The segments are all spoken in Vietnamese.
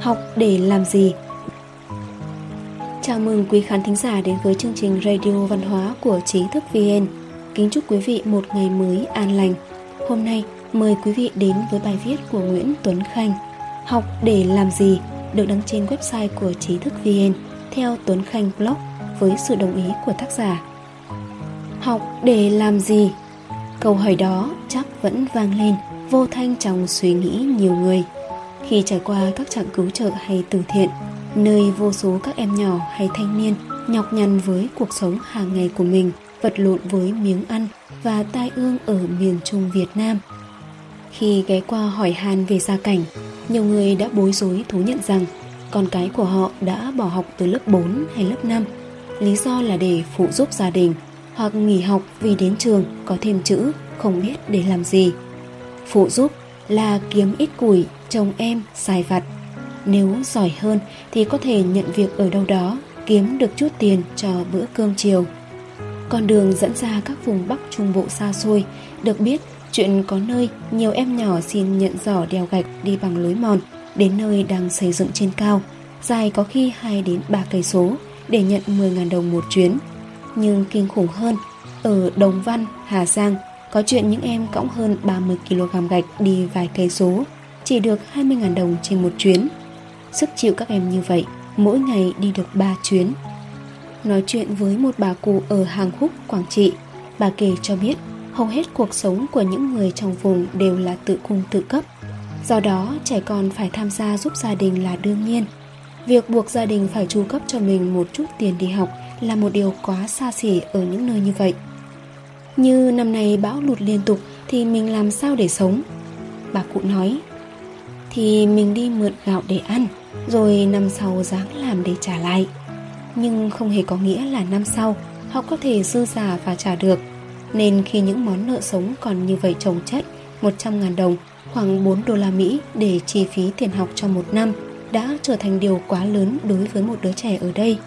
Học để làm gì? Chào mừng quý khán thính giả đến với chương trình Radio Văn hóa của Trí thức VN. Kính chúc quý vị một ngày mới an lành. Hôm nay, mời quý vị đến với bài viết của Nguyễn Tuấn Khanh. Học để làm gì? Được đăng trên website của Trí thức VN theo Tuấn Khanh Blog, với sự đồng ý của tác giả. Học để làm gì? Câu hỏi đó chắc vẫn vang lên, vô thanh trong suy nghĩ nhiều người khi trải qua các trạng cứu trợ hay từ thiện nơi vô số các em nhỏ hay thanh niên nhọc nhằn với cuộc sống hàng ngày của mình vật lộn với miếng ăn và tai ương ở miền trung Việt Nam. Khi ghé qua hỏi han về gia cảnh, nhiều người đã bối rối thú nhận rằng con cái của họ đã bỏ học từ lớp 4 hay lớp 5. Lý do là để phụ giúp gia đình hoặc nghỉ học vì đến trường có thêm chữ không biết để làm gì. Phụ giúp là kiếm ít củi chồng em xài vặt. Nếu giỏi hơn thì có thể nhận việc ở đâu đó kiếm được chút tiền cho bữa cơm chiều. Con đường dẫn ra các vùng Bắc Trung Bộ xa xôi, được biết chuyện có nơi nhiều em nhỏ xin nhận giỏ đèo gạch đi bằng lối mòn đến nơi đang xây dựng trên cao, dài có khi 2 đến 3 cây số để nhận 10.000 đồng một chuyến. Nhưng kinh khủng hơn, ở Đồng Văn, Hà Giang có chuyện những em cõng hơn 30 kg gạch đi vài cây số chỉ được 20.000 đồng trên một chuyến. Sức chịu các em như vậy, mỗi ngày đi được 3 chuyến. Nói chuyện với một bà cụ ở Hàng Húc, Quảng Trị, bà kể cho biết hầu hết cuộc sống của những người trong vùng đều là tự cung tự cấp. Do đó, trẻ con phải tham gia giúp gia đình là đương nhiên. Việc buộc gia đình phải chu cấp cho mình một chút tiền đi học là một điều quá xa xỉ ở những nơi như vậy. Như năm nay bão lụt liên tục thì mình làm sao để sống? Bà cụ nói, thì mình đi mượn gạo để ăn, rồi năm sau dáng làm để trả lại. Nhưng không hề có nghĩa là năm sau họ có thể dư giả và trả được. Nên khi những món nợ sống còn như vậy trồng chất 100.000 đồng, khoảng 4 đô la Mỹ để chi phí tiền học cho một năm đã trở thành điều quá lớn đối với một đứa trẻ ở đây.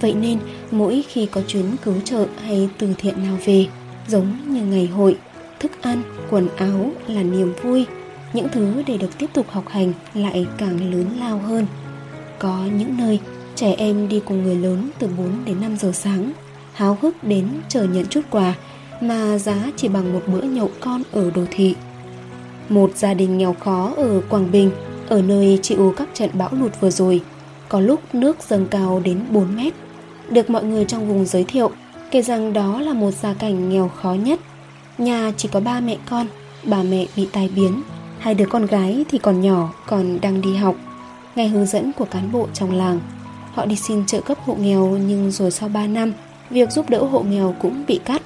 Vậy nên, mỗi khi có chuyến cứu trợ hay từ thiện nào về, giống như ngày hội, thức ăn, quần áo là niềm vui, những thứ để được tiếp tục học hành lại càng lớn lao hơn. Có những nơi trẻ em đi cùng người lớn từ 4 đến 5 giờ sáng, háo hức đến chờ nhận chút quà mà giá chỉ bằng một bữa nhậu con ở đô thị. Một gia đình nghèo khó ở Quảng Bình, ở nơi chịu các trận bão lụt vừa rồi, có lúc nước dâng cao đến 4 mét. Được mọi người trong vùng giới thiệu, kể rằng đó là một gia cảnh nghèo khó nhất. Nhà chỉ có ba mẹ con, bà mẹ bị tai biến, hai đứa con gái thì còn nhỏ, còn đang đi học. ngay hướng dẫn của cán bộ trong làng, họ đi xin trợ cấp hộ nghèo nhưng rồi sau 3 năm, việc giúp đỡ hộ nghèo cũng bị cắt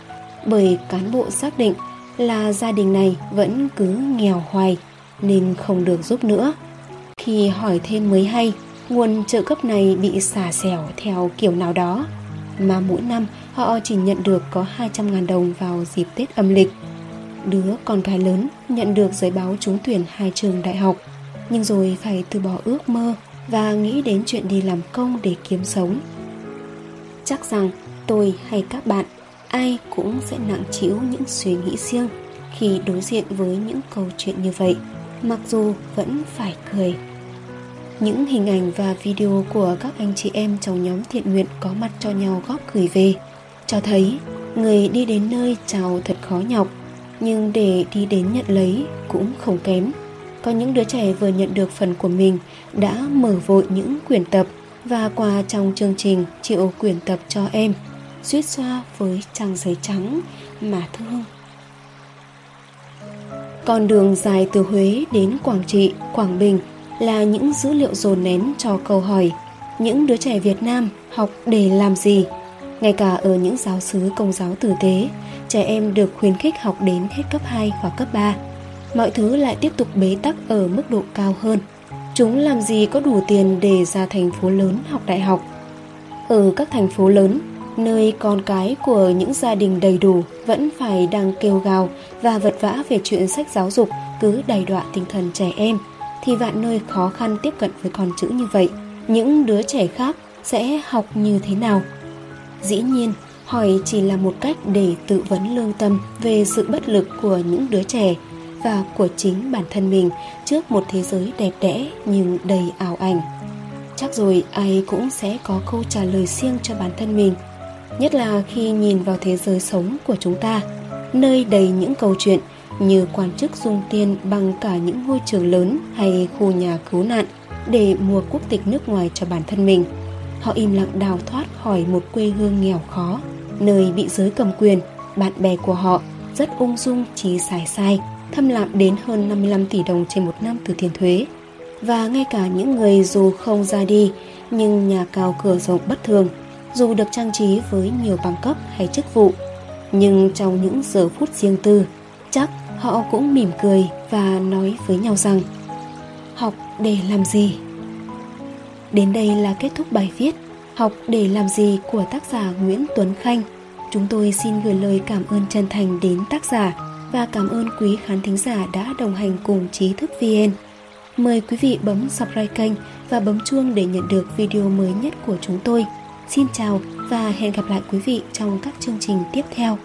bởi cán bộ xác định là gia đình này vẫn cứ nghèo hoài nên không được giúp nữa. Khi hỏi thêm mới hay, nguồn trợ cấp này bị xả xẻo theo kiểu nào đó, mà mỗi năm họ chỉ nhận được có 200.000 đồng vào dịp Tết âm lịch. Đứa con gái lớn nhận được giấy báo trúng tuyển hai trường đại học, nhưng rồi phải từ bỏ ước mơ và nghĩ đến chuyện đi làm công để kiếm sống. Chắc rằng tôi hay các bạn ai cũng sẽ nặng chịu những suy nghĩ riêng khi đối diện với những câu chuyện như vậy, mặc dù vẫn phải cười. Những hình ảnh và video của các anh chị em trong nhóm thiện nguyện có mặt cho nhau góp gửi về cho thấy người đi đến nơi chào thật khó nhọc nhưng để đi đến nhận lấy cũng không kém. Có những đứa trẻ vừa nhận được phần của mình đã mở vội những quyển tập và quà trong chương trình chịu quyển tập cho em suýt xoa với trang giấy trắng mà thương con đường dài từ Huế đến Quảng Trị, Quảng Bình là những dữ liệu dồn nén cho câu hỏi những đứa trẻ Việt Nam học để làm gì? Ngay cả ở những giáo sứ công giáo tử tế, trẻ em được khuyến khích học đến hết cấp 2 hoặc cấp 3. Mọi thứ lại tiếp tục bế tắc ở mức độ cao hơn. Chúng làm gì có đủ tiền để ra thành phố lớn học đại học? Ở các thành phố lớn, nơi con cái của những gia đình đầy đủ vẫn phải đang kêu gào và vật vã về chuyện sách giáo dục cứ đầy đọa tinh thần trẻ em thì vạn nơi khó khăn tiếp cận với con chữ như vậy những đứa trẻ khác sẽ học như thế nào dĩ nhiên hỏi chỉ là một cách để tự vấn lương tâm về sự bất lực của những đứa trẻ và của chính bản thân mình trước một thế giới đẹp đẽ nhưng đầy ảo ảnh. Chắc rồi ai cũng sẽ có câu trả lời riêng cho bản thân mình, nhất là khi nhìn vào thế giới sống của chúng ta, nơi đầy những câu chuyện như quan chức dung tiền bằng cả những ngôi trường lớn hay khu nhà cứu nạn để mua quốc tịch nước ngoài cho bản thân mình. Họ im lặng đào thoát khỏi một quê hương nghèo khó, nơi bị giới cầm quyền, bạn bè của họ rất ung dung trí xài sai, thâm lạm đến hơn 55 tỷ đồng trên một năm từ tiền thuế. Và ngay cả những người dù không ra đi nhưng nhà cao cửa rộng bất thường, dù được trang trí với nhiều bằng cấp hay chức vụ, nhưng trong những giờ phút riêng tư, chắc họ cũng mỉm cười và nói với nhau rằng, học để làm gì? Đến đây là kết thúc bài viết học để làm gì của tác giả nguyễn tuấn khanh. Chúng tôi xin gửi lời cảm ơn chân thành đến tác giả và cảm ơn quý khán thính giả đã đồng hành cùng trí thức vn mời quý vị bấm subscribe kênh và bấm chuông để nhận được video mới nhất của chúng tôi. Xin chào và hẹn gặp lại quý vị trong các chương trình tiếp theo.